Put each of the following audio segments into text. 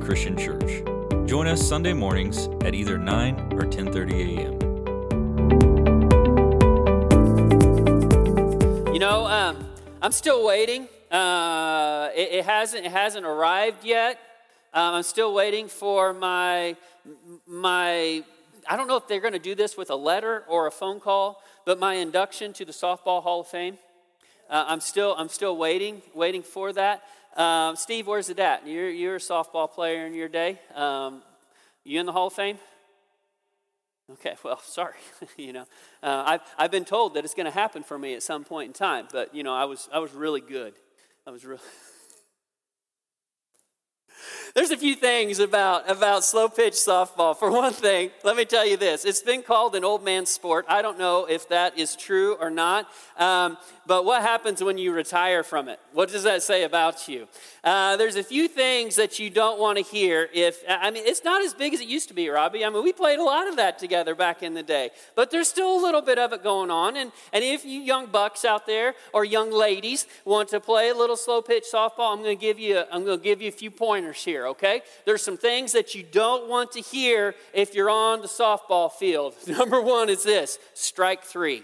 Christian Church. Join us Sunday mornings at either 9 or 10:30 a.m. You know, um, I'm still waiting. Uh, it, it, hasn't it hasn't arrived yet. Um, I'm still waiting for my my. I don't know if they're going to do this with a letter or a phone call, but my induction to the Softball Hall of Fame. Uh, I'm still I'm still waiting waiting for that. Um, Steve, where's it at? You're, you're a softball player in your day. Um, you in the Hall of Fame? Okay, well, sorry. you know, uh, I've, I've been told that it's going to happen for me at some point in time, but, you know, I was, I was really good. I was really. There's a few things about, about slow pitch softball. For one thing, let me tell you this it's been called an old man sport. I don't know if that is true or not, um, but what happens when you retire from it? What does that say about you? Uh, there's a few things that you don't want to hear if, I mean, it's not as big as it used to be, Robbie. I mean, we played a lot of that together back in the day, but there's still a little bit of it going on. And, and if you young bucks out there or young ladies want to play a little slow pitch softball, I'm going to give you, a, I'm going to give you a few pointers here, okay? There's some things that you don't want to hear if you're on the softball field. Number one is this strike three.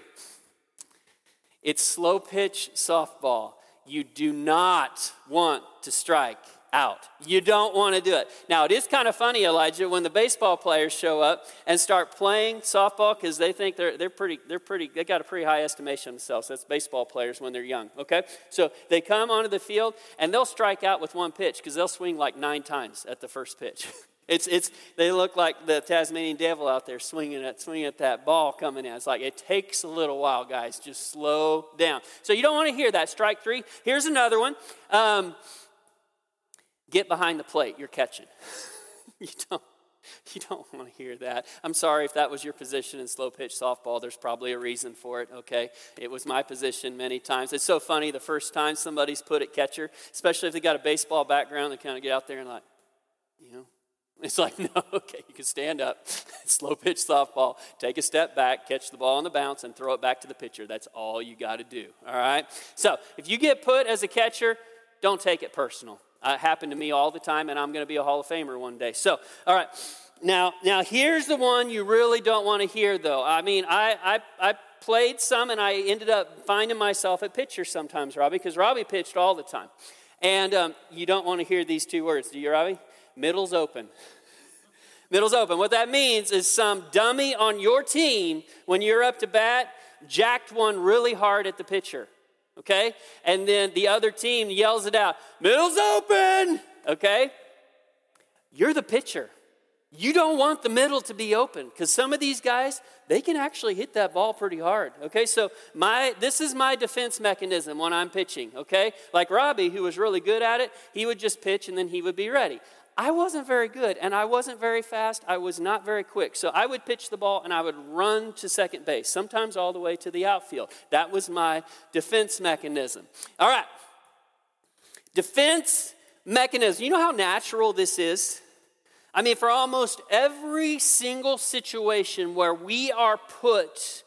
It's slow pitch softball. You do not want to strike out. You don't want to do it. Now, it is kind of funny, Elijah, when the baseball players show up and start playing softball because they think they're, they're pretty, they're pretty, they got a pretty high estimation of themselves. That's baseball players when they're young, okay? So they come onto the field and they'll strike out with one pitch because they'll swing like nine times at the first pitch. It's, it's, they look like the Tasmanian devil out there swinging at, swinging at that ball coming in. It's like it takes a little while, guys. Just slow down. So you don't want to hear that. Strike three. Here's another one. Um, get behind the plate. You're catching. you don't. You don't want to hear that. I'm sorry if that was your position in slow pitch softball. There's probably a reason for it, okay? It was my position many times. It's so funny the first time somebody's put at catcher, especially if they got a baseball background, they kind of get out there and like, you know, it's like, no, okay, you can stand up, slow pitch softball, take a step back, catch the ball on the bounce, and throw it back to the pitcher. That's all you got to do, all right? So if you get put as a catcher, don't take it personal. Uh, it happened to me all the time, and I'm going to be a Hall of Famer one day. So, all right. Now, now here's the one you really don't want to hear, though. I mean, I, I, I played some, and I ended up finding myself at pitcher sometimes, Robbie, because Robbie pitched all the time. And um, you don't want to hear these two words, do you, Robbie? Middle's open. Middle's open. What that means is some dummy on your team, when you're up to bat, jacked one really hard at the pitcher. Okay? And then the other team yells it out, Middle's open. Okay? You're the pitcher. You don't want the middle to be open because some of these guys, they can actually hit that ball pretty hard. Okay, so my this is my defense mechanism when I'm pitching. Okay, like Robbie, who was really good at it, he would just pitch and then he would be ready. I wasn't very good and I wasn't very fast. I was not very quick. So I would pitch the ball and I would run to second base, sometimes all the way to the outfield. That was my defense mechanism. All right. Defense mechanism. You know how natural this is? I mean, for almost every single situation where we are put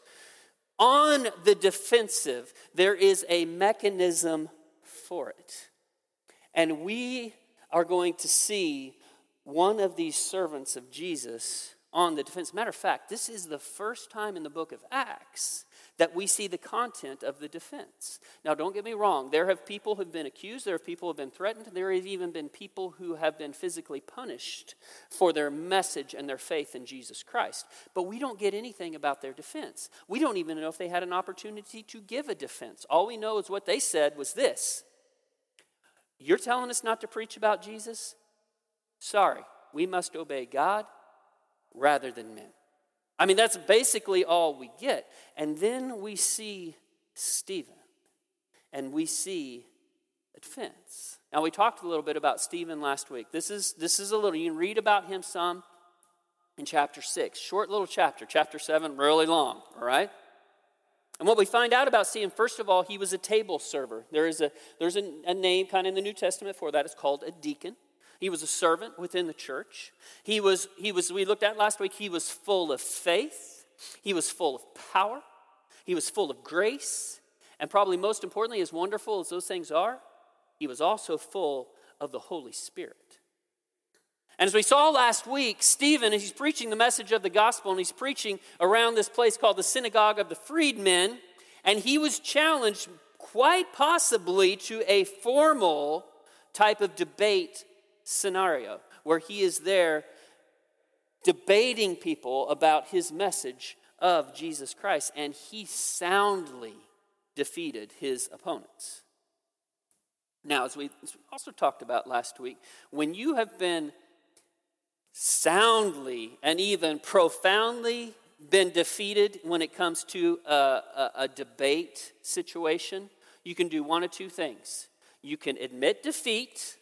on the defensive, there is a mechanism for it. And we are going to see one of these servants of Jesus on the defense. Matter of fact, this is the first time in the book of Acts that we see the content of the defense. Now, don't get me wrong, there have people who have been accused, there have people who have been threatened, there have even been people who have been physically punished for their message and their faith in Jesus Christ. But we don't get anything about their defense. We don't even know if they had an opportunity to give a defense. All we know is what they said was this you're telling us not to preach about Jesus? Sorry, we must obey God rather than men. I mean, that's basically all we get. And then we see Stephen and we see a defense. Now, we talked a little bit about Stephen last week. This is, this is a little, you can read about him some in chapter 6. Short little chapter. Chapter 7, really long, all right? And what we find out about Stephen, first of all, he was a table server. There is a, there's a, a name kind of in the New Testament for that. It's called a deacon. He was a servant within the church. He was, he was, we looked at last week, he was full of faith. He was full of power. He was full of grace. And probably most importantly, as wonderful as those things are, he was also full of the Holy Spirit. And as we saw last week, Stephen, he's preaching the message of the gospel, and he's preaching around this place called the Synagogue of the Freedmen, and he was challenged quite possibly to a formal type of debate scenario where he is there debating people about his message of Jesus Christ, and he soundly defeated his opponents. Now, as we also talked about last week, when you have been soundly and even profoundly been defeated when it comes to a, a, a, debate situation, you can do one of two things. You can admit defeat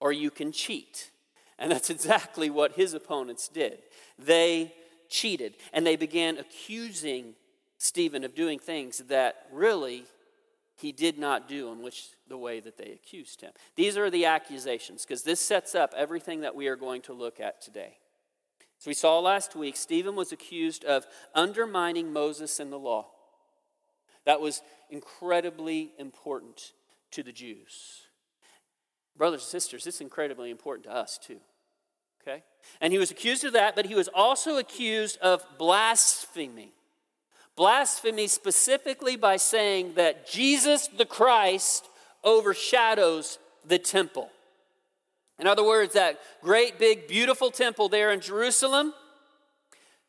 or you can cheat. And that's exactly what his opponents did. They cheated and they began accusing Stephen of doing things that really he did not do in which the way that they accused him. These are the accusations because this sets up everything that we are going to look at today. As we saw last week, Stephen was accused of undermining Moses and the law. That was incredibly important to the Jews. Brothers and sisters, it's incredibly important to us too. Okay? And he was accused of that, but he was also accused of blasphemy. Blasphemy specifically by saying that Jesus the Christ overshadows the temple. In other words, that great, big, beautiful temple there in Jerusalem,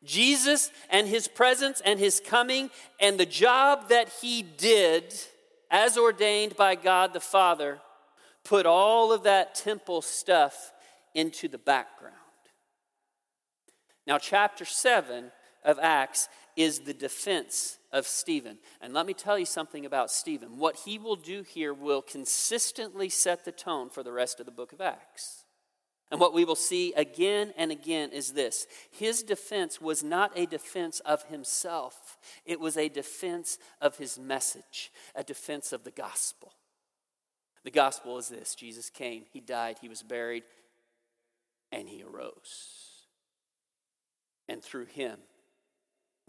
Jesus and his presence and his coming and the job that he did as ordained by God the Father put all of that temple stuff into the background. Now, chapter 7 of Acts is the defense of Stephen. And let me tell you something about Stephen. What he will do here will consistently set the tone for the rest of the book of Acts. And what we will see again and again is this his defense was not a defense of himself, it was a defense of his message, a defense of the gospel. The gospel is this Jesus came, he died, he was buried, and he arose. And through him,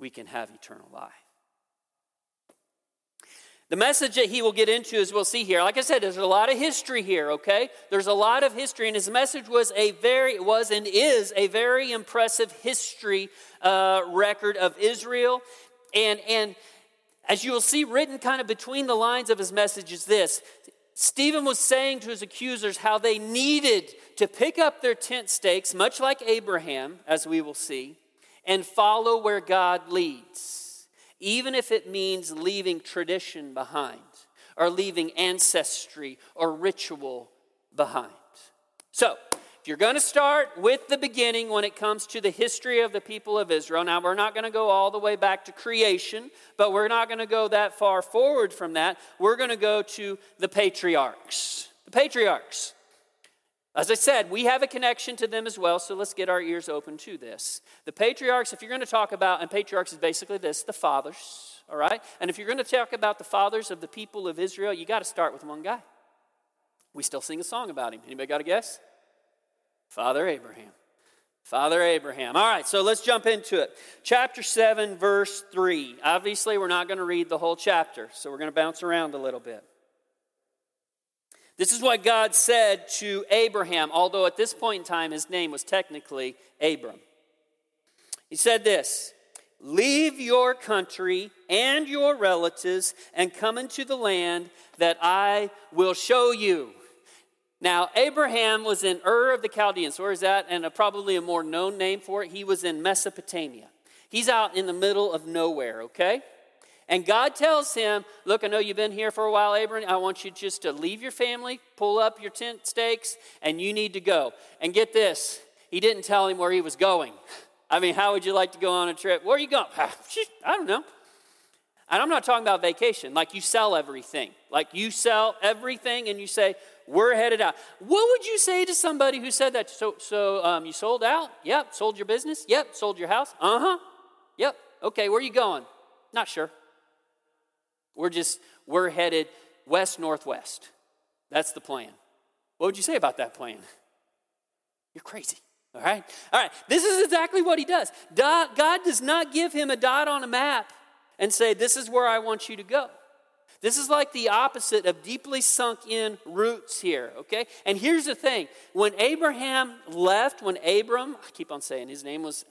we can have eternal life. The message that he will get into, as we'll see here, like I said, there's a lot of history here, okay? There's a lot of history, and his message was a very, was and is a very impressive history uh, record of Israel. And, and as you will see written kind of between the lines of his message is this Stephen was saying to his accusers how they needed to pick up their tent stakes, much like Abraham, as we will see, and follow where God leads, even if it means leaving tradition behind or leaving ancestry or ritual behind. So, if you're going to start with the beginning when it comes to the history of the people of Israel, now we're not going to go all the way back to creation, but we're not going to go that far forward from that. We're going to go to the patriarchs. The patriarchs. As I said, we have a connection to them as well, so let's get our ears open to this. The patriarchs, if you're going to talk about, and patriarchs is basically this the fathers, all right? And if you're going to talk about the fathers of the people of Israel, you got to start with one guy. We still sing a song about him. Anybody got a guess? Father Abraham. Father Abraham. All right, so let's jump into it. Chapter 7, verse 3. Obviously, we're not going to read the whole chapter, so we're going to bounce around a little bit. This is what God said to Abraham, although at this point in time his name was technically Abram. He said this Leave your country and your relatives and come into the land that I will show you. Now, Abraham was in Ur of the Chaldeans. Where is that? And a, probably a more known name for it. He was in Mesopotamia. He's out in the middle of nowhere, okay? And God tells him, Look, I know you've been here for a while, Abram. I want you just to leave your family, pull up your tent stakes, and you need to go. And get this, he didn't tell him where he was going. I mean, how would you like to go on a trip? Where are you going? I don't know. And I'm not talking about vacation, like you sell everything. Like you sell everything and you say, we're headed out. What would you say to somebody who said that? So, so um, you sold out? Yep. Sold your business? Yep. Sold your house? Uh huh. Yep. Okay, where are you going? Not sure. We're just, we're headed west northwest. That's the plan. What would you say about that plan? You're crazy. All right? All right. This is exactly what he does. God does not give him a dot on a map and say, This is where I want you to go. This is like the opposite of deeply sunk in roots here, okay? And here's the thing when Abraham left, when Abram, I keep on saying his name was,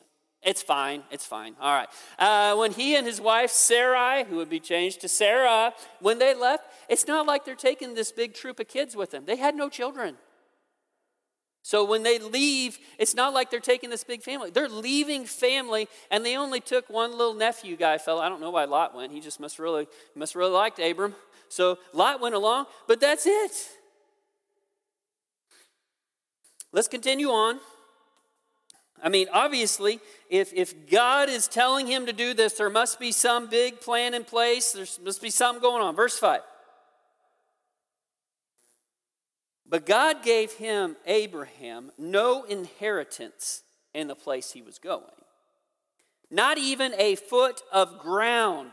it's fine, it's fine, all right. Uh, when he and his wife Sarai, who would be changed to Sarah, when they left, it's not like they're taking this big troop of kids with them. They had no children. So when they leave, it's not like they're taking this big family. They're leaving family, and they only took one little nephew guy fellow. I don't know why Lot went. He just must really must really liked Abram. So Lot went along, but that's it. Let's continue on. I mean, obviously, if, if God is telling him to do this, there must be some big plan in place. There must be something going on. Verse 5. But God gave him, Abraham, no inheritance in the place he was going, not even a foot of ground.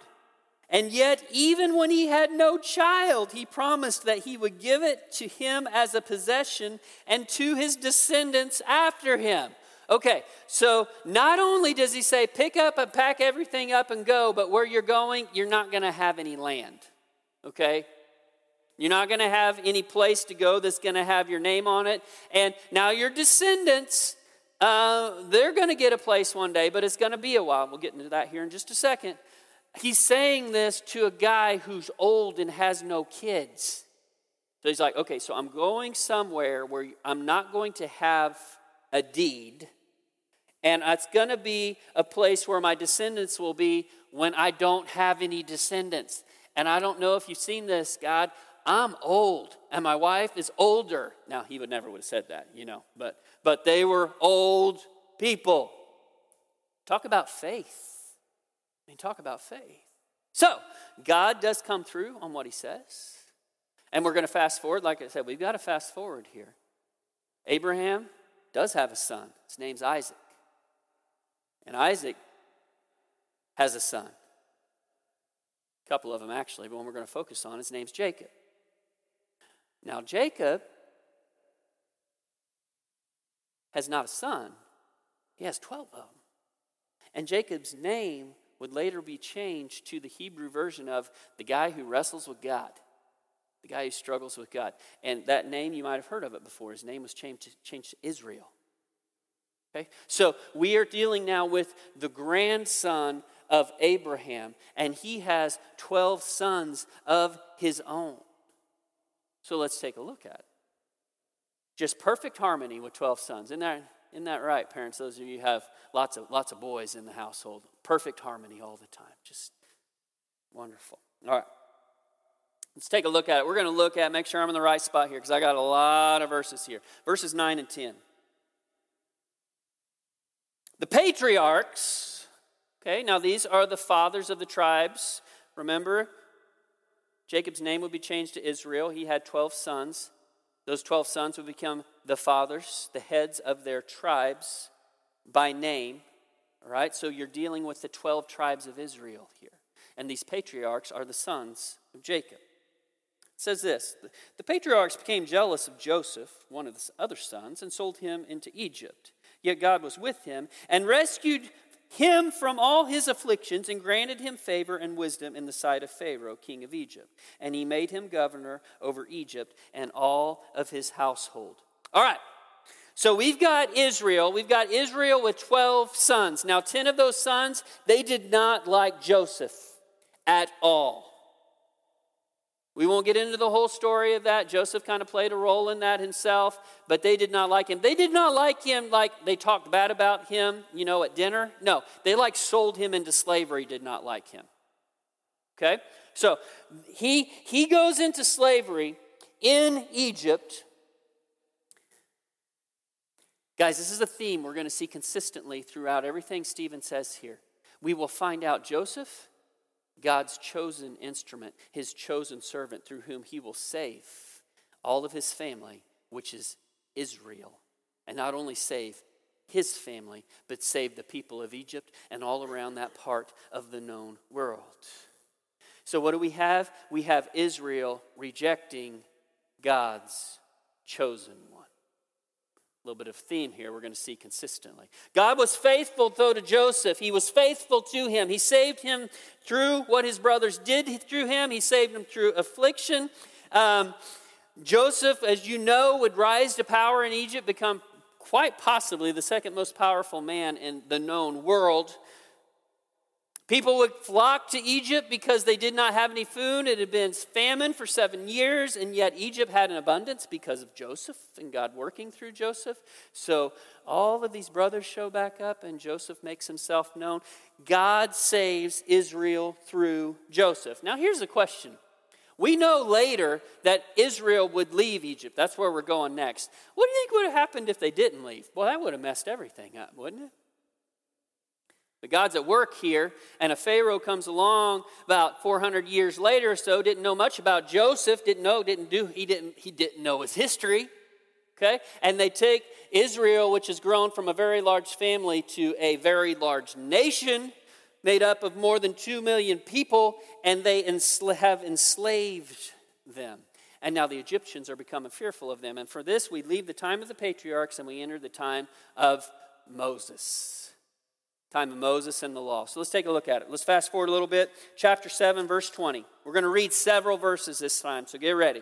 And yet, even when he had no child, he promised that he would give it to him as a possession and to his descendants after him. Okay, so not only does he say, pick up and pack everything up and go, but where you're going, you're not going to have any land. Okay? You're not going to have any place to go that's going to have your name on it. And now your descendants, uh, they're going to get a place one day, but it's going to be a while. We'll get into that here in just a second. He's saying this to a guy who's old and has no kids. So he's like, okay, so I'm going somewhere where I'm not going to have a deed, and it's going to be a place where my descendants will be when I don't have any descendants. And I don't know if you've seen this, God. I'm old and my wife is older. Now, he would never would have said that, you know, but, but they were old people. Talk about faith. I mean, talk about faith. So, God does come through on what he says. And we're going to fast forward. Like I said, we've got to fast forward here. Abraham does have a son. His name's Isaac. And Isaac has a son. A couple of them, actually, but one we're going to focus on, his name's Jacob. Now, Jacob has not a son, he has 12 of them. And Jacob's name would later be changed to the Hebrew version of the guy who wrestles with God, the guy who struggles with God. And that name, you might have heard of it before. His name was changed to, changed to Israel. Okay? So we are dealing now with the grandson of Abraham, and he has 12 sons of his own. So let's take a look at it. Just perfect harmony with 12 sons. Isn't that, isn't that right, parents? Those of you have lots of, lots of boys in the household. Perfect harmony all the time. Just wonderful. All right. Let's take a look at it. We're going to look at, make sure I'm in the right spot here because I got a lot of verses here. Verses 9 and 10. The patriarchs, okay, now these are the fathers of the tribes. Remember, Jacob's name would be changed to Israel. He had 12 sons. Those 12 sons would become the fathers, the heads of their tribes by name. All right, so you're dealing with the 12 tribes of Israel here. And these patriarchs are the sons of Jacob. It says this The patriarchs became jealous of Joseph, one of the other sons, and sold him into Egypt. Yet God was with him and rescued him from all his afflictions and granted him favor and wisdom in the sight of Pharaoh, king of Egypt. And he made him governor over Egypt and all of his household. All right. So we've got Israel. We've got Israel with 12 sons. Now, 10 of those sons, they did not like Joseph at all. We won't get into the whole story of that. Joseph kind of played a role in that himself, but they did not like him. They did not like him like they talked bad about him, you know, at dinner. No, they like sold him into slavery, did not like him. Okay? So he he goes into slavery in Egypt. Guys, this is a theme we're going to see consistently throughout everything Stephen says here. We will find out Joseph God's chosen instrument, his chosen servant through whom he will save all of his family, which is Israel. And not only save his family, but save the people of Egypt and all around that part of the known world. So, what do we have? We have Israel rejecting God's chosen one. Little bit of theme here we're going to see consistently. God was faithful, though, to Joseph. He was faithful to him. He saved him through what his brothers did through him, he saved him through affliction. Um, Joseph, as you know, would rise to power in Egypt, become quite possibly the second most powerful man in the known world. People would flock to Egypt because they did not have any food. It had been famine for seven years, and yet Egypt had an abundance because of Joseph and God working through Joseph. So all of these brothers show back up, and Joseph makes himself known. God saves Israel through Joseph. Now, here's a question. We know later that Israel would leave Egypt. That's where we're going next. What do you think would have happened if they didn't leave? Well, that would have messed everything up, wouldn't it? But God's at work here, and a Pharaoh comes along about 400 years later or so, didn't know much about Joseph, didn't know, didn't do, he didn't, he didn't know his history. Okay? And they take Israel, which has grown from a very large family to a very large nation made up of more than 2 million people, and they ensla- have enslaved them. And now the Egyptians are becoming fearful of them. And for this, we leave the time of the patriarchs and we enter the time of Moses time of Moses and the law. So let's take a look at it. Let's fast forward a little bit. Chapter 7, verse 20. We're going to read several verses this time, so get ready.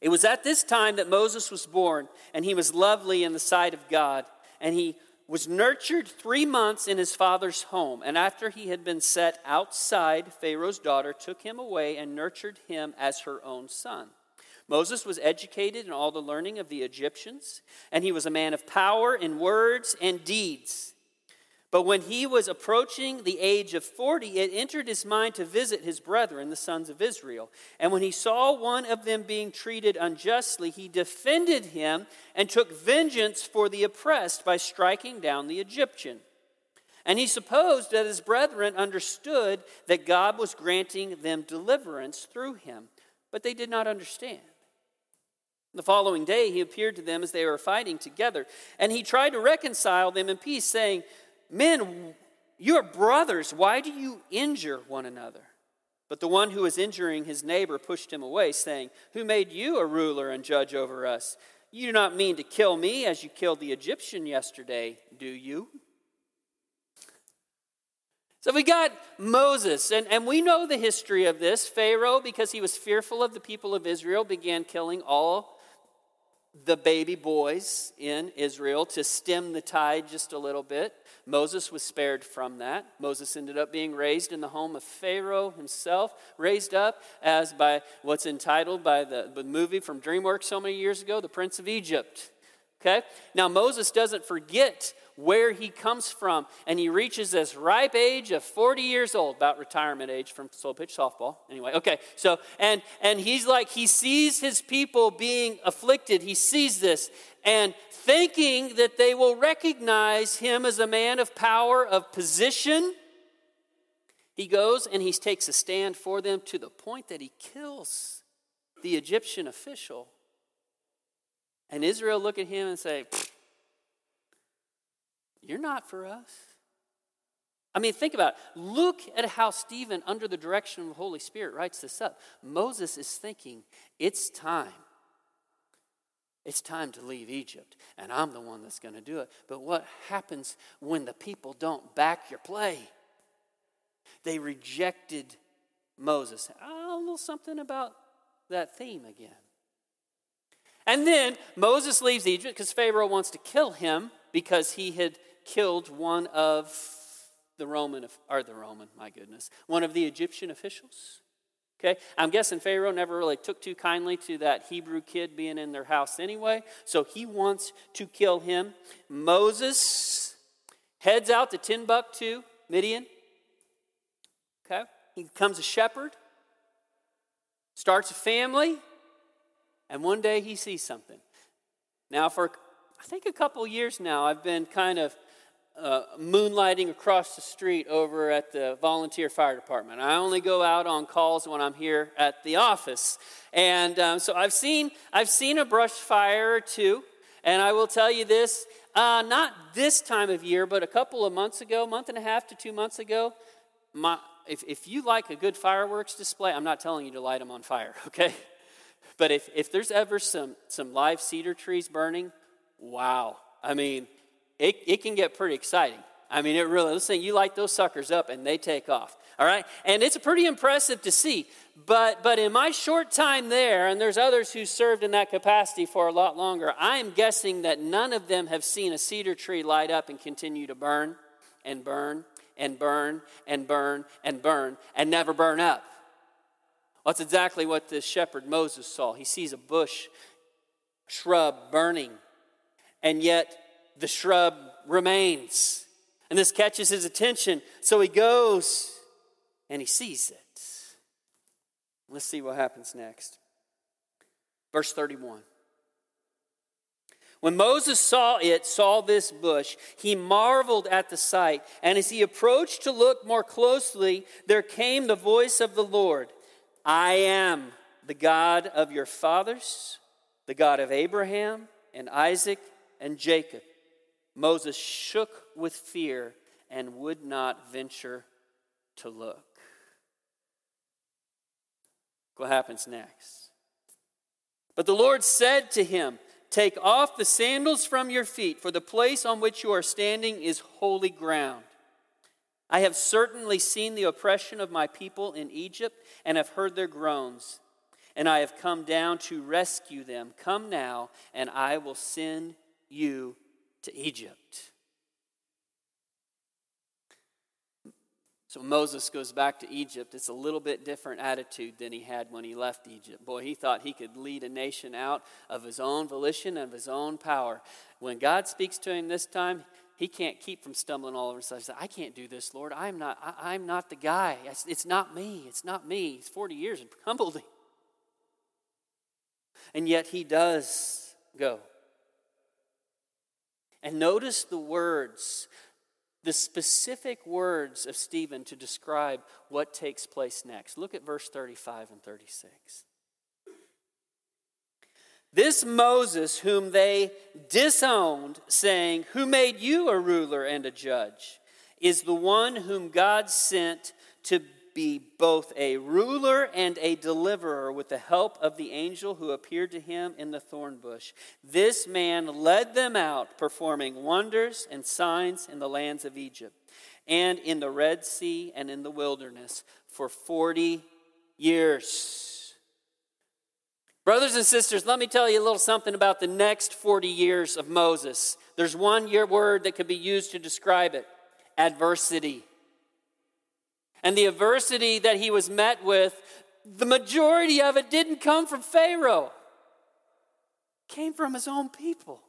It was at this time that Moses was born, and he was lovely in the sight of God, and he was nurtured three months in his father's home. And after he had been set outside, Pharaoh's daughter took him away and nurtured him as her own son. Moses was educated in all the learning of the Egyptians, and he was a man of power in words and deeds. But when he was approaching the age of 40, it entered his mind to visit his brethren, the sons of Israel. And when he saw one of them being treated unjustly, he defended him and took vengeance for the oppressed by striking down the Egyptian. And he supposed that his brethren understood that God was granting them deliverance through him, but they did not understand. The following day, he appeared to them as they were fighting together, and he tried to reconcile them in peace, saying, Men, you are brothers. Why do you injure one another? But the one who was injuring his neighbor pushed him away, saying, Who made you a ruler and judge over us? You do not mean to kill me as you killed the Egyptian yesterday, do you? So we got Moses, and, and we know the history of this. Pharaoh, because he was fearful of the people of Israel, began killing all the baby boys in Israel to stem the tide just a little bit. Moses was spared from that. Moses ended up being raised in the home of Pharaoh himself, raised up as by what's entitled by the, the movie from DreamWorks so many years ago, The Prince of Egypt. Okay? Now, Moses doesn't forget where he comes from, and he reaches this ripe age of 40 years old, about retirement age from slow pitch softball. Anyway, okay, so, and, and he's like, he sees his people being afflicted. He sees this, and thinking that they will recognize him as a man of power, of position, he goes and he takes a stand for them to the point that he kills the Egyptian official. And Israel look at him and say, You're not for us. I mean, think about it. Look at how Stephen, under the direction of the Holy Spirit, writes this up. Moses is thinking, It's time it's time to leave Egypt, and I'm the one that's going to do it. But what happens when the people don't back your play? They rejected Moses. Oh, a little something about that theme again. And then Moses leaves Egypt because Pharaoh wants to kill him because he had killed one of the Roman, or the Roman, my goodness, one of the Egyptian officials. Okay? I'm guessing Pharaoh never really took too kindly to that Hebrew kid being in their house anyway, so he wants to kill him. Moses heads out to Timbuktu, Midian. Okay? He becomes a shepherd, starts a family, and one day he sees something. Now, for I think a couple years now, I've been kind of uh, moonlighting across the street over at the volunteer fire department. I only go out on calls when I'm here at the office, and um, so I've seen I've seen a brush fire or two. And I will tell you this: uh, not this time of year, but a couple of months ago, month and a half to two months ago, my, if, if you like a good fireworks display, I'm not telling you to light them on fire, okay? But if, if there's ever some, some live cedar trees burning wow. I mean, it, it can get pretty exciting. I mean, it really, listen, you light those suckers up and they take off. All right? And it's pretty impressive to see. But, but in my short time there, and there's others who served in that capacity for a lot longer, I am guessing that none of them have seen a cedar tree light up and continue to burn and burn and burn and burn and burn and never burn up. That's exactly what this shepherd Moses saw. He sees a bush, shrub burning, and yet the shrub remains. And this catches his attention. So he goes and he sees it. Let's see what happens next. Verse 31. When Moses saw it, saw this bush, he marveled at the sight. And as he approached to look more closely, there came the voice of the Lord I am the God of your fathers, the God of Abraham and Isaac and Jacob. Moses shook with fear and would not venture to look. What happens next? But the Lord said to him, Take off the sandals from your feet, for the place on which you are standing is holy ground. I have certainly seen the oppression of my people in Egypt and have heard their groans, and I have come down to rescue them. Come now, and I will send you to Egypt. So Moses goes back to Egypt. It's a little bit different attitude than he had when he left Egypt. Boy, he thought he could lead a nation out of his own volition, and of his own power. When God speaks to him this time, he can't keep from stumbling all over himself. He said, I can't do this, Lord. I'm not, I, am not the guy. It's, it's not me. It's not me. He's 40 years and humbled him. And yet he does go. And notice the words, the specific words of Stephen to describe what takes place next. Look at verse 35 and 36. This Moses, whom they disowned, saying, Who made you a ruler and a judge, is the one whom God sent to be both a ruler and a deliverer with the help of the angel who appeared to him in the thorn bush. This man led them out, performing wonders and signs in the lands of Egypt and in the Red Sea and in the wilderness for 40 years. Brothers and sisters, let me tell you a little something about the next 40 years of Moses. There's one year word that could be used to describe it adversity and the adversity that he was met with, the majority of it didn't come from Pharaoh. It came from his own people.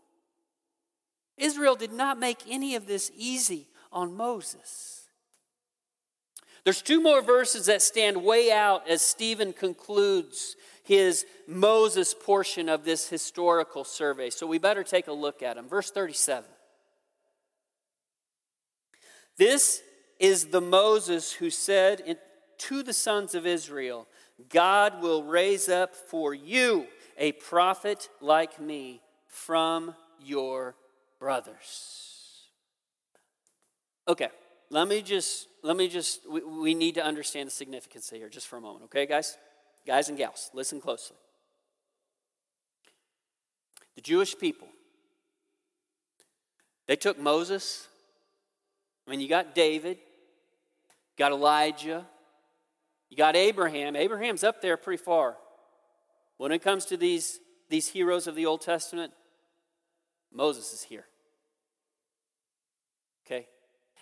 Israel did not make any of this easy on Moses. There's two more verses that stand way out as Stephen concludes his Moses portion of this historical survey. So we better take a look at them. Verse 37. This is the Moses who said to the sons of Israel, God will raise up for you a prophet like me from your brothers. Okay, let me just, let me just, we, we need to understand the significance here just for a moment, okay, guys? Guys and gals, listen closely. The Jewish people, they took Moses. I mean, you got David, got Elijah, you got Abraham. Abraham's up there pretty far. When it comes to these, these heroes of the Old Testament, Moses is here. Okay?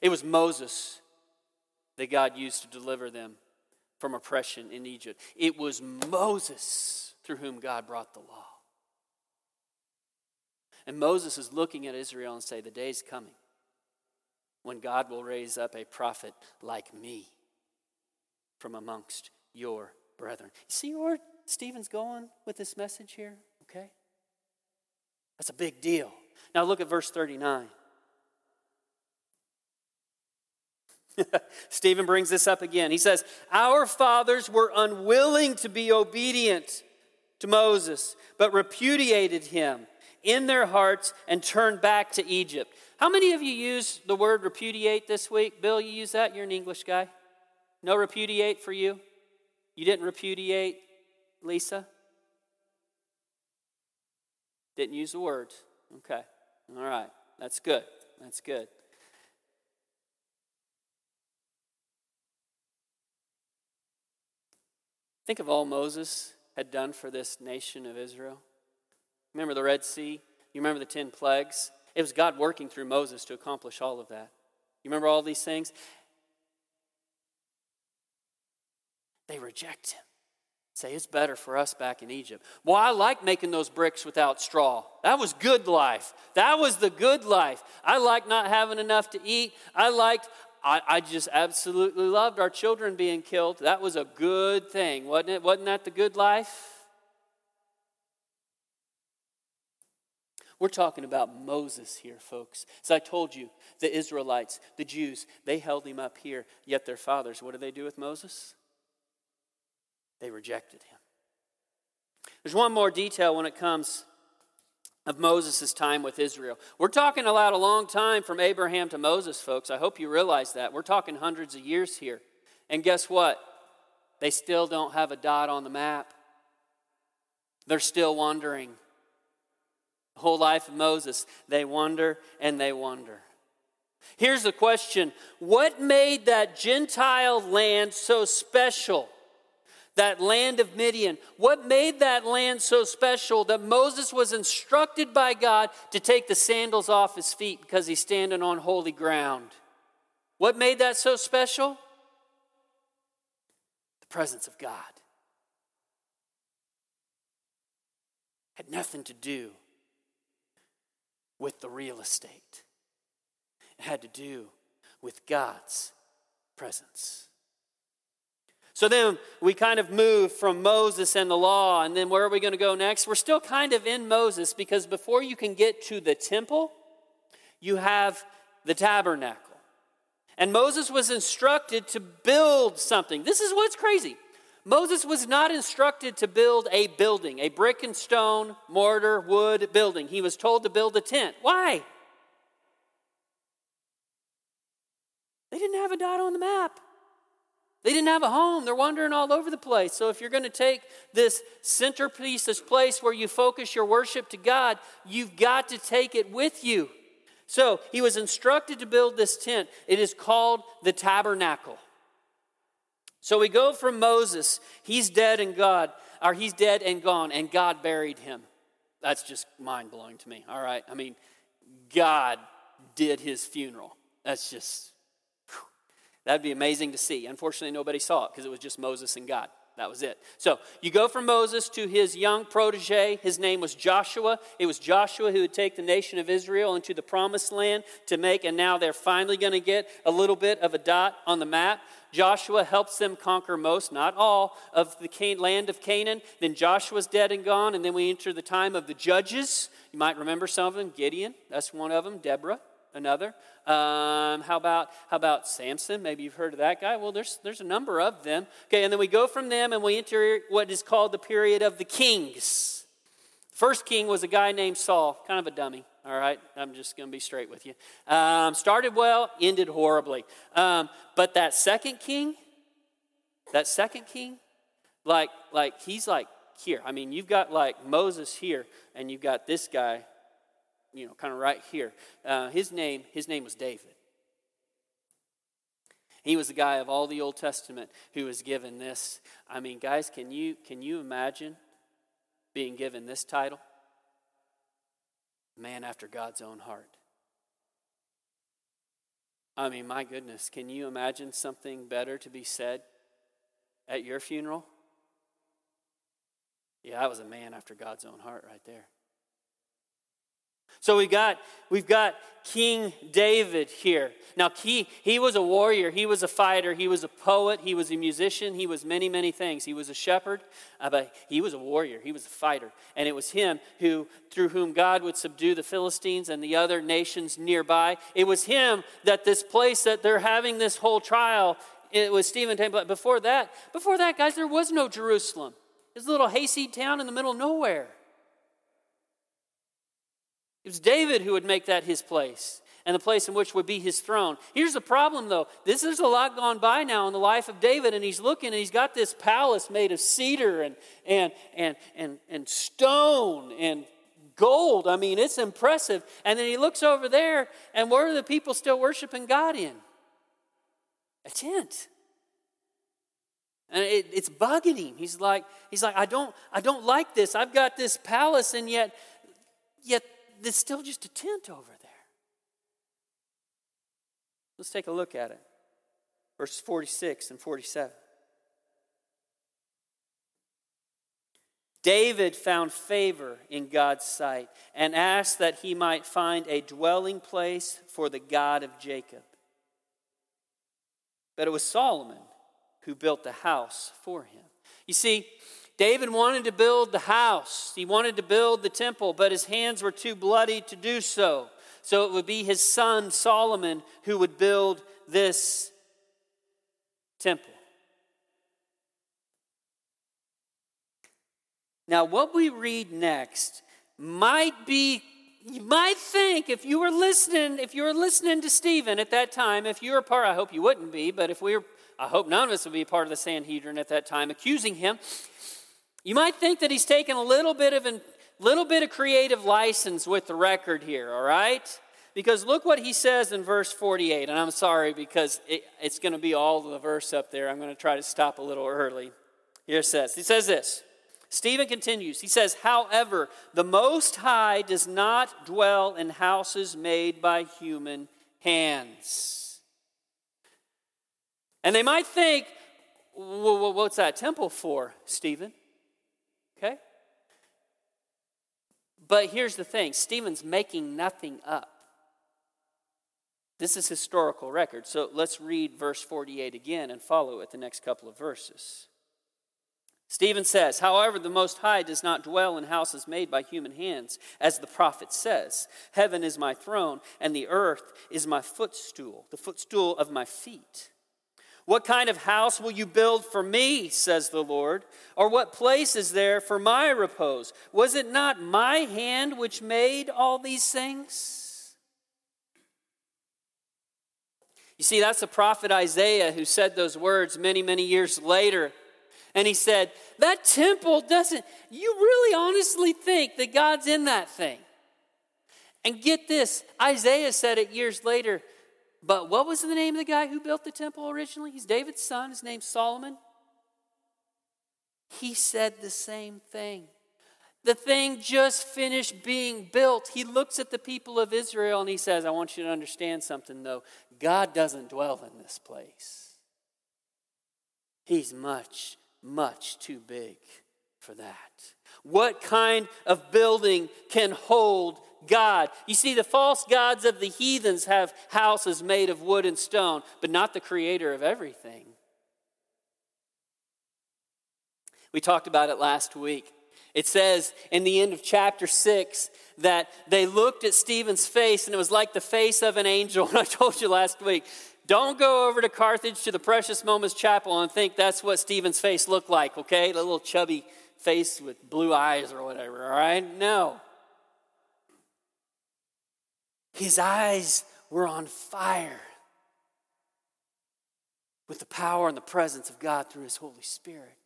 It was Moses that God used to deliver them from oppression in Egypt. It was Moses through whom God brought the law. And Moses is looking at Israel and say, The day's coming when God will raise up a prophet like me from amongst your brethren. See where Stephen's going with this message here? Okay? That's a big deal. Now look at verse 39. Stephen brings this up again. He says, Our fathers were unwilling to be obedient to Moses, but repudiated him in their hearts and turned back to Egypt. How many of you use the word repudiate this week? Bill, you use that? You're an English guy. No repudiate for you? You didn't repudiate Lisa? Didn't use the word. Okay. All right. That's good. That's good. Think of all Moses had done for this nation of Israel. Remember the Red Sea? You remember the 10 plagues? It was God working through Moses to accomplish all of that. You remember all these things? They reject him. Say, it's better for us back in Egypt. Well, I like making those bricks without straw. That was good life. That was the good life. I like not having enough to eat. I liked, I, I just absolutely loved our children being killed. That was a good thing, wasn't it? Wasn't that the good life? We're talking about Moses here, folks. As I told you, the Israelites, the Jews, they held him up here, yet their fathers, what did they do with Moses? They rejected him. There's one more detail when it comes of Moses' time with Israel. We're talking about a long time from Abraham to Moses, folks. I hope you realize that. We're talking hundreds of years here. And guess what? They still don't have a dot on the map. They're still wondering. The whole life of Moses, they wonder and they wonder. Here's the question What made that Gentile land so special? that land of Midian. What made that land so special that Moses was instructed by God to take the sandals off his feet because he's standing on holy ground? What made that so special? The presence of God. Had nothing to do with the real estate, it had to do with God's presence. So then we kind of move from Moses and the law, and then where are we going to go next? We're still kind of in Moses because before you can get to the temple, you have the tabernacle. And Moses was instructed to build something. This is what's crazy. Moses was not instructed to build a building, a brick and stone, mortar, wood building. He was told to build a tent. Why? They didn't have a dot on the map. They didn't have a home. They're wandering all over the place. So, if you're going to take this centerpiece, this place where you focus your worship to God, you've got to take it with you. So, he was instructed to build this tent. It is called the tabernacle. So, we go from Moses, he's dead and God, or he's dead and gone, and God buried him. That's just mind blowing to me. All right. I mean, God did his funeral. That's just That'd be amazing to see. Unfortunately, nobody saw it because it was just Moses and God. That was it. So you go from Moses to his young protege. His name was Joshua. It was Joshua who would take the nation of Israel into the promised land to make, and now they're finally going to get a little bit of a dot on the map. Joshua helps them conquer most, not all, of the land of Canaan. Then Joshua's dead and gone, and then we enter the time of the judges. You might remember some of them. Gideon, that's one of them. Deborah, another. Um, how about how about Samson? Maybe you've heard of that guy. Well, there's there's a number of them. Okay, and then we go from them and we enter what is called the period of the kings. First king was a guy named Saul, kind of a dummy. All right, I'm just going to be straight with you. Um, started well, ended horribly. Um, but that second king, that second king, like like he's like here. I mean, you've got like Moses here, and you've got this guy you know, kind of right here. Uh, his name, his name was David. He was the guy of all the Old Testament who was given this. I mean, guys, can you can you imagine being given this title? Man after God's own heart. I mean, my goodness, can you imagine something better to be said at your funeral? Yeah, I was a man after God's own heart right there. So we got we've got King David here. Now he he was a warrior, he was a fighter, he was a poet, he was a musician, he was many many things. He was a shepherd, uh, but he was a warrior, he was a fighter, and it was him who through whom God would subdue the Philistines and the other nations nearby. It was him that this place that they're having this whole trial. It was Stephen. But before that, before that, guys, there was no Jerusalem. It was a little hayseed town in the middle of nowhere. It was David who would make that his place and the place in which would be his throne. Here's the problem, though. This is a lot gone by now in the life of David, and he's looking and he's got this palace made of cedar and, and, and, and, and stone and gold. I mean, it's impressive. And then he looks over there, and where are the people still worshiping God in? A tent. And it, it's bugging him. He's like, he's like, I don't, I don't like this. I've got this palace, and yet, yet there's still just a tent over there. Let's take a look at it. Verses 46 and 47. David found favor in God's sight and asked that he might find a dwelling place for the God of Jacob. But it was Solomon who built the house for him. You see, David wanted to build the house, he wanted to build the temple, but his hands were too bloody to do so. So it would be his son Solomon who would build this temple. Now, what we read next might be, you might think, if you were listening, if you were listening to Stephen at that time, if you were part, I hope you wouldn't be, but if we were, I hope none of us would be a part of the Sanhedrin at that time, accusing him, you might think that he's taken a little bit of a little bit of creative license with the record here, all right? Because look what he says in verse 48, and I'm sorry because it, it's going to be all the verse up there. I'm going to try to stop a little early. Here it says, he says this. Stephen continues. He says, However, the Most High does not dwell in houses made by human hands. And they might think, well, what's that temple for, Stephen? Okay? But here's the thing Stephen's making nothing up. This is historical record. So let's read verse 48 again and follow it the next couple of verses. Stephen says, However, the Most High does not dwell in houses made by human hands, as the prophet says Heaven is my throne, and the earth is my footstool, the footstool of my feet. What kind of house will you build for me, says the Lord? Or what place is there for my repose? Was it not my hand which made all these things? You see, that's the prophet Isaiah who said those words many, many years later and he said, That temple doesn't, you really honestly think that God's in that thing? And get this Isaiah said it years later, but what was the name of the guy who built the temple originally? He's David's son. His name's Solomon. He said the same thing. The thing just finished being built. He looks at the people of Israel and he says, I want you to understand something though. God doesn't dwell in this place, He's much, much too big for that. What kind of building can hold God? You see, the false gods of the heathens have houses made of wood and stone, but not the creator of everything. We talked about it last week. It says in the end of chapter 6 that they looked at Stephen's face and it was like the face of an angel. And I told you last week, don't go over to Carthage to the Precious Moments Chapel and think that's what Stephen's face looked like, okay? The little chubby face with blue eyes or whatever, all right? No. His eyes were on fire with the power and the presence of God through his Holy Spirit.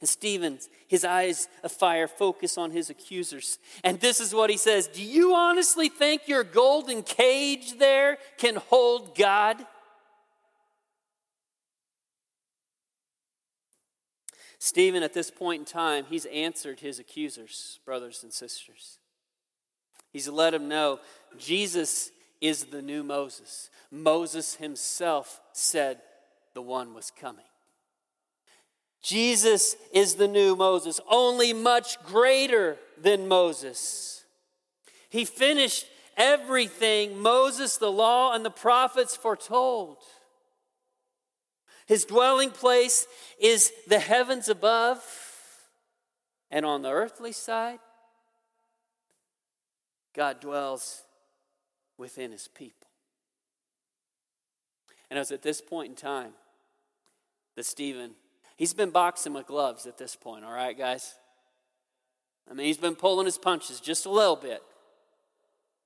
And Stephen, his eyes of fire focus on his accusers. And this is what he says Do you honestly think your golden cage there can hold God? Stephen, at this point in time, he's answered his accusers, brothers and sisters. He's let him know Jesus is the new Moses. Moses himself said the one was coming. Jesus is the new Moses, only much greater than Moses. He finished everything Moses, the law, and the prophets foretold. His dwelling place is the heavens above, and on the earthly side, God dwells within his people. And it was at this point in time that Stephen He's been boxing with gloves at this point, all right, guys? I mean, he's been pulling his punches just a little bit.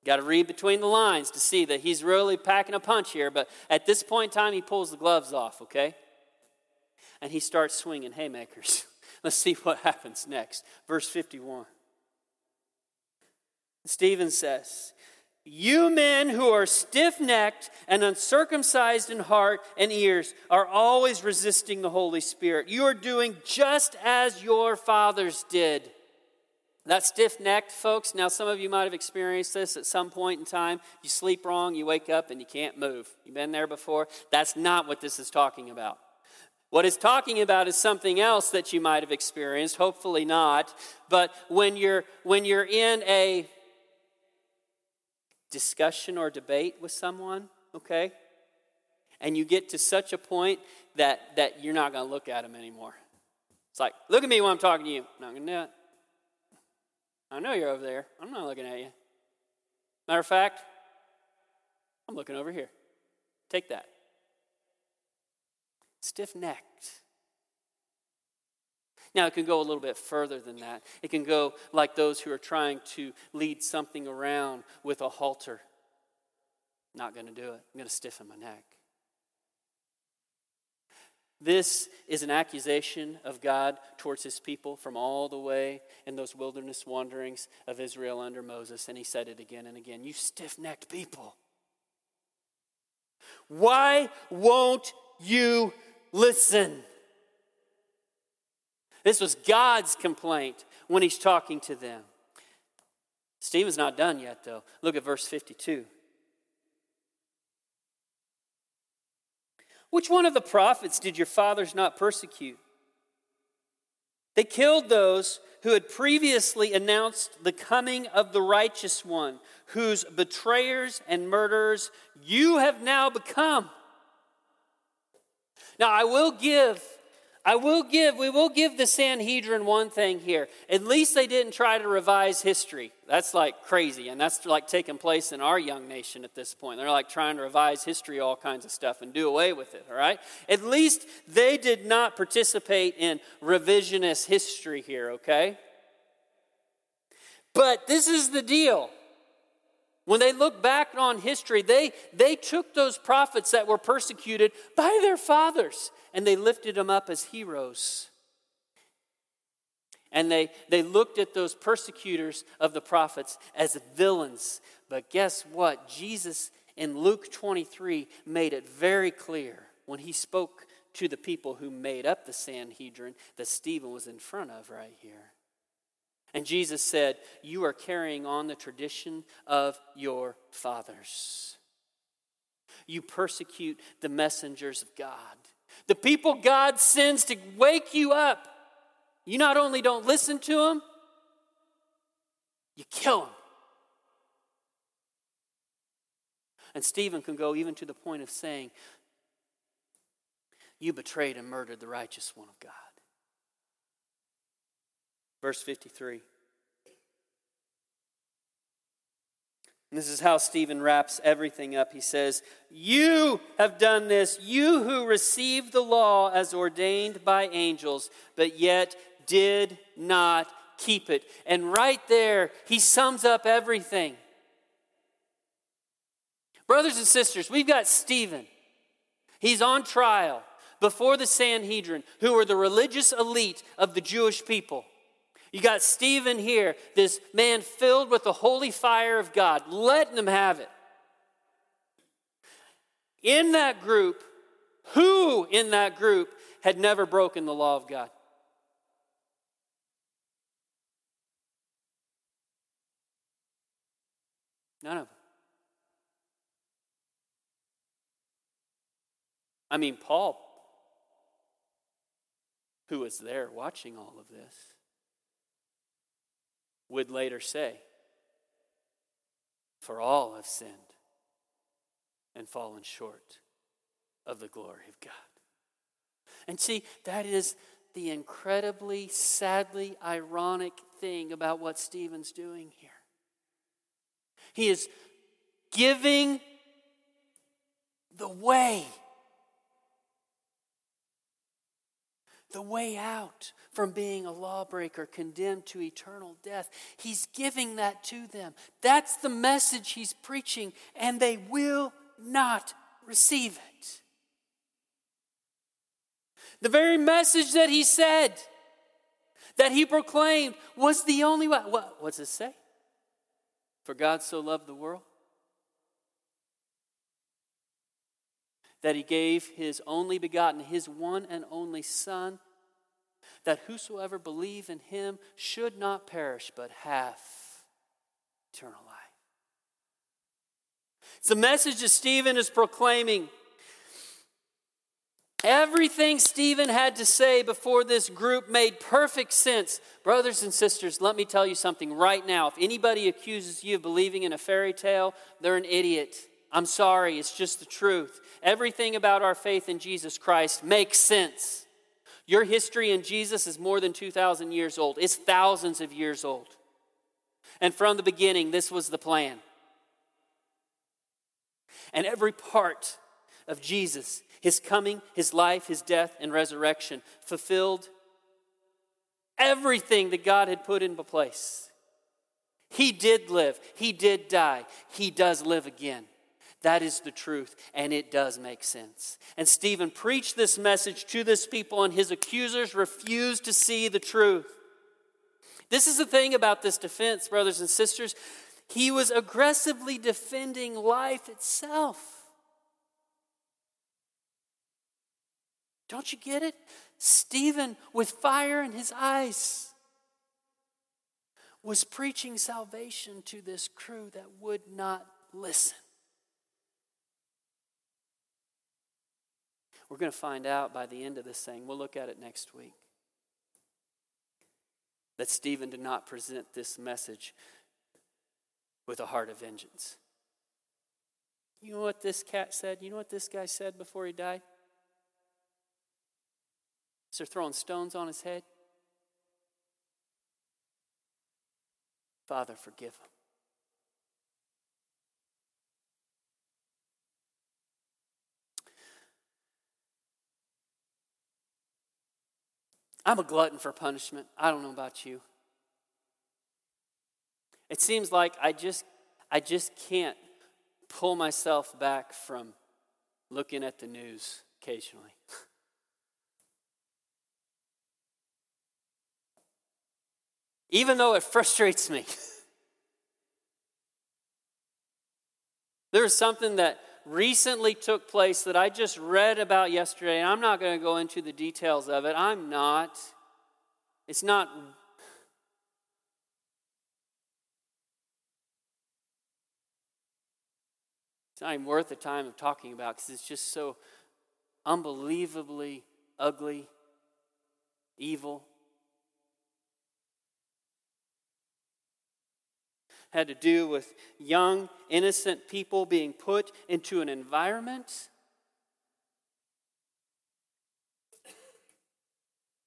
Got to read between the lines to see that he's really packing a punch here, but at this point in time, he pulls the gloves off, okay? And he starts swinging haymakers. Let's see what happens next. Verse 51. Stephen says, You men who are stiff necked and uncircumcised in heart and ears are always resisting the Holy Spirit. You are doing just as your fathers did. That stiff necked, folks, now some of you might have experienced this at some point in time. You sleep wrong, you wake up, and you can't move. You've been there before? That's not what this is talking about. What it's talking about is something else that you might have experienced, hopefully not. But when you're, when you're in a discussion or debate with someone, okay, and you get to such a point that, that you're not going to look at them anymore. It's like, look at me when I'm talking to you. I'm not going to do it. I know you're over there. I'm not looking at you. Matter of fact, I'm looking over here. Take that. Stiff necked. Now, it can go a little bit further than that. It can go like those who are trying to lead something around with a halter. Not going to do it. I'm going to stiffen my neck. This is an accusation of God towards his people from all the way in those wilderness wanderings of Israel under Moses. And he said it again and again You stiff necked people. Why won't you listen? This was God's complaint when he's talking to them. Stephen's not done yet, though. Look at verse 52. Which one of the prophets did your fathers not persecute? They killed those who had previously announced the coming of the righteous one, whose betrayers and murderers you have now become. Now, I will give I will give, we will give the Sanhedrin one thing here. At least they didn't try to revise history. That's like crazy, and that's like taking place in our young nation at this point. They're like trying to revise history, all kinds of stuff, and do away with it, all right? At least they did not participate in revisionist history here, okay? But this is the deal. When they look back on history, they, they took those prophets that were persecuted by their fathers and they lifted them up as heroes. And they, they looked at those persecutors of the prophets as villains. But guess what? Jesus in Luke 23 made it very clear when he spoke to the people who made up the Sanhedrin that Stephen was in front of right here. And Jesus said, You are carrying on the tradition of your fathers. You persecute the messengers of God. The people God sends to wake you up. You not only don't listen to them, you kill them. And Stephen can go even to the point of saying, You betrayed and murdered the righteous one of God. Verse 53. And this is how Stephen wraps everything up. He says, You have done this, you who received the law as ordained by angels, but yet did not keep it. And right there, he sums up everything. Brothers and sisters, we've got Stephen. He's on trial before the Sanhedrin, who are the religious elite of the Jewish people. You got Stephen here, this man filled with the holy fire of God, letting them have it. In that group, who in that group had never broken the law of God? None of them. I mean, Paul, who was there watching all of this, would later say, For all have sinned and fallen short of the glory of God. And see, that is the incredibly, sadly ironic thing about what Stephen's doing here. He is giving the way, the way out from being a lawbreaker condemned to eternal death. He's giving that to them. That's the message he's preaching, and they will not receive it. The very message that he said, that he proclaimed, was the only way. What, what's it say? For God so loved the world that he gave his only begotten, his one and only Son, that whosoever believe in him should not perish but have eternal life. It's the message that Stephen is proclaiming. Everything Stephen had to say before this group made perfect sense. Brothers and sisters, let me tell you something right now. If anybody accuses you of believing in a fairy tale, they're an idiot. I'm sorry, it's just the truth. Everything about our faith in Jesus Christ makes sense. Your history in Jesus is more than 2,000 years old, it's thousands of years old. And from the beginning, this was the plan. And every part of Jesus, his coming, his life, his death, and resurrection, fulfilled everything that God had put into place. He did live, he did die, he does live again. That is the truth, and it does make sense. And Stephen preached this message to this people, and his accusers refused to see the truth. This is the thing about this defense, brothers and sisters. He was aggressively defending life itself. Don't you get it? Stephen, with fire in his eyes, was preaching salvation to this crew that would not listen. We're going to find out by the end of this thing. We'll look at it next week. That Stephen did not present this message with a heart of vengeance. You know what this cat said? You know what this guy said before he died? They're throwing stones on his head. Father, forgive him. I'm a glutton for punishment. I don't know about you. It seems like I just I just can't pull myself back from looking at the news occasionally. Even though it frustrates me. There's something that recently took place that I just read about yesterday, and I'm not going to go into the details of it. I'm not. It's not. It's not even worth the time of talking about because it's just so unbelievably ugly, evil. Had to do with young, innocent people being put into an environment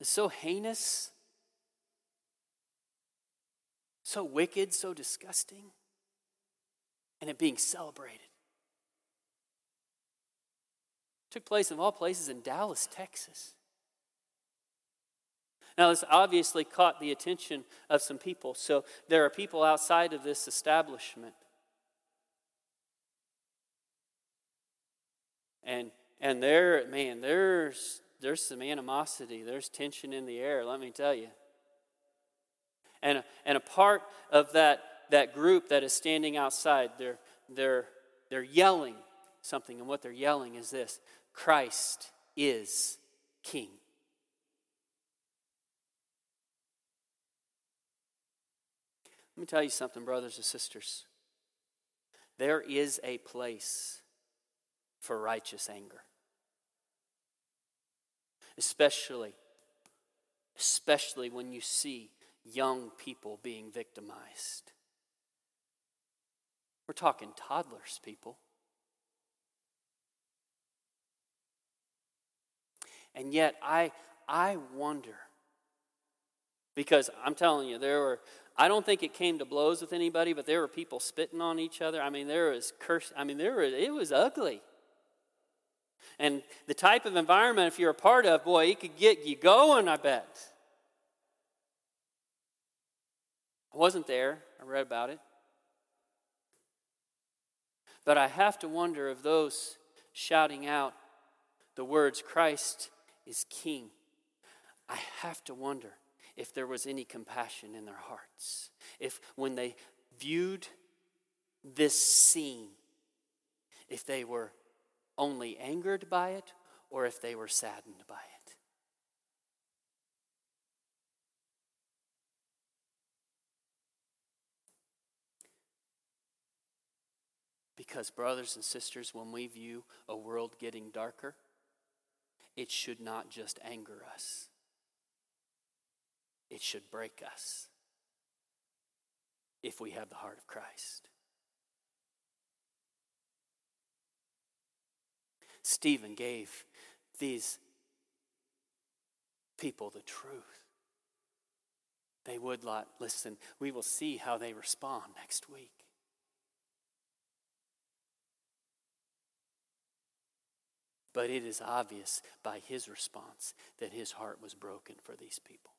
so heinous, so wicked, so disgusting, and it being celebrated. It took place of all places in Dallas, Texas. Now, this obviously caught the attention of some people. So there are people outside of this establishment. And and there, man, there's there's some animosity, there's tension in the air, let me tell you. And, and a part of that, that group that is standing outside, they're, they're, they're yelling something, and what they're yelling is this Christ is King. Let me tell you something, brothers and sisters. There is a place for righteous anger. Especially, especially when you see young people being victimized. We're talking toddlers, people. And yet, I, I wonder, because I'm telling you, there were I don't think it came to blows with anybody, but there were people spitting on each other. I mean, there was curse. I mean, there was, it was ugly. And the type of environment, if you're a part of, boy, it could get you going, I bet. I wasn't there, I read about it. But I have to wonder if those shouting out the words, Christ is King, I have to wonder if there was any compassion in their hearts. If when they viewed this scene if they were only angered by it or if they were saddened by it. Because, brothers and sisters, when we view a world getting darker, it should not just anger us, it should break us if we have the heart of Christ. Stephen gave these people the truth. They would not listen. We will see how they respond next week. But it is obvious by his response that his heart was broken for these people.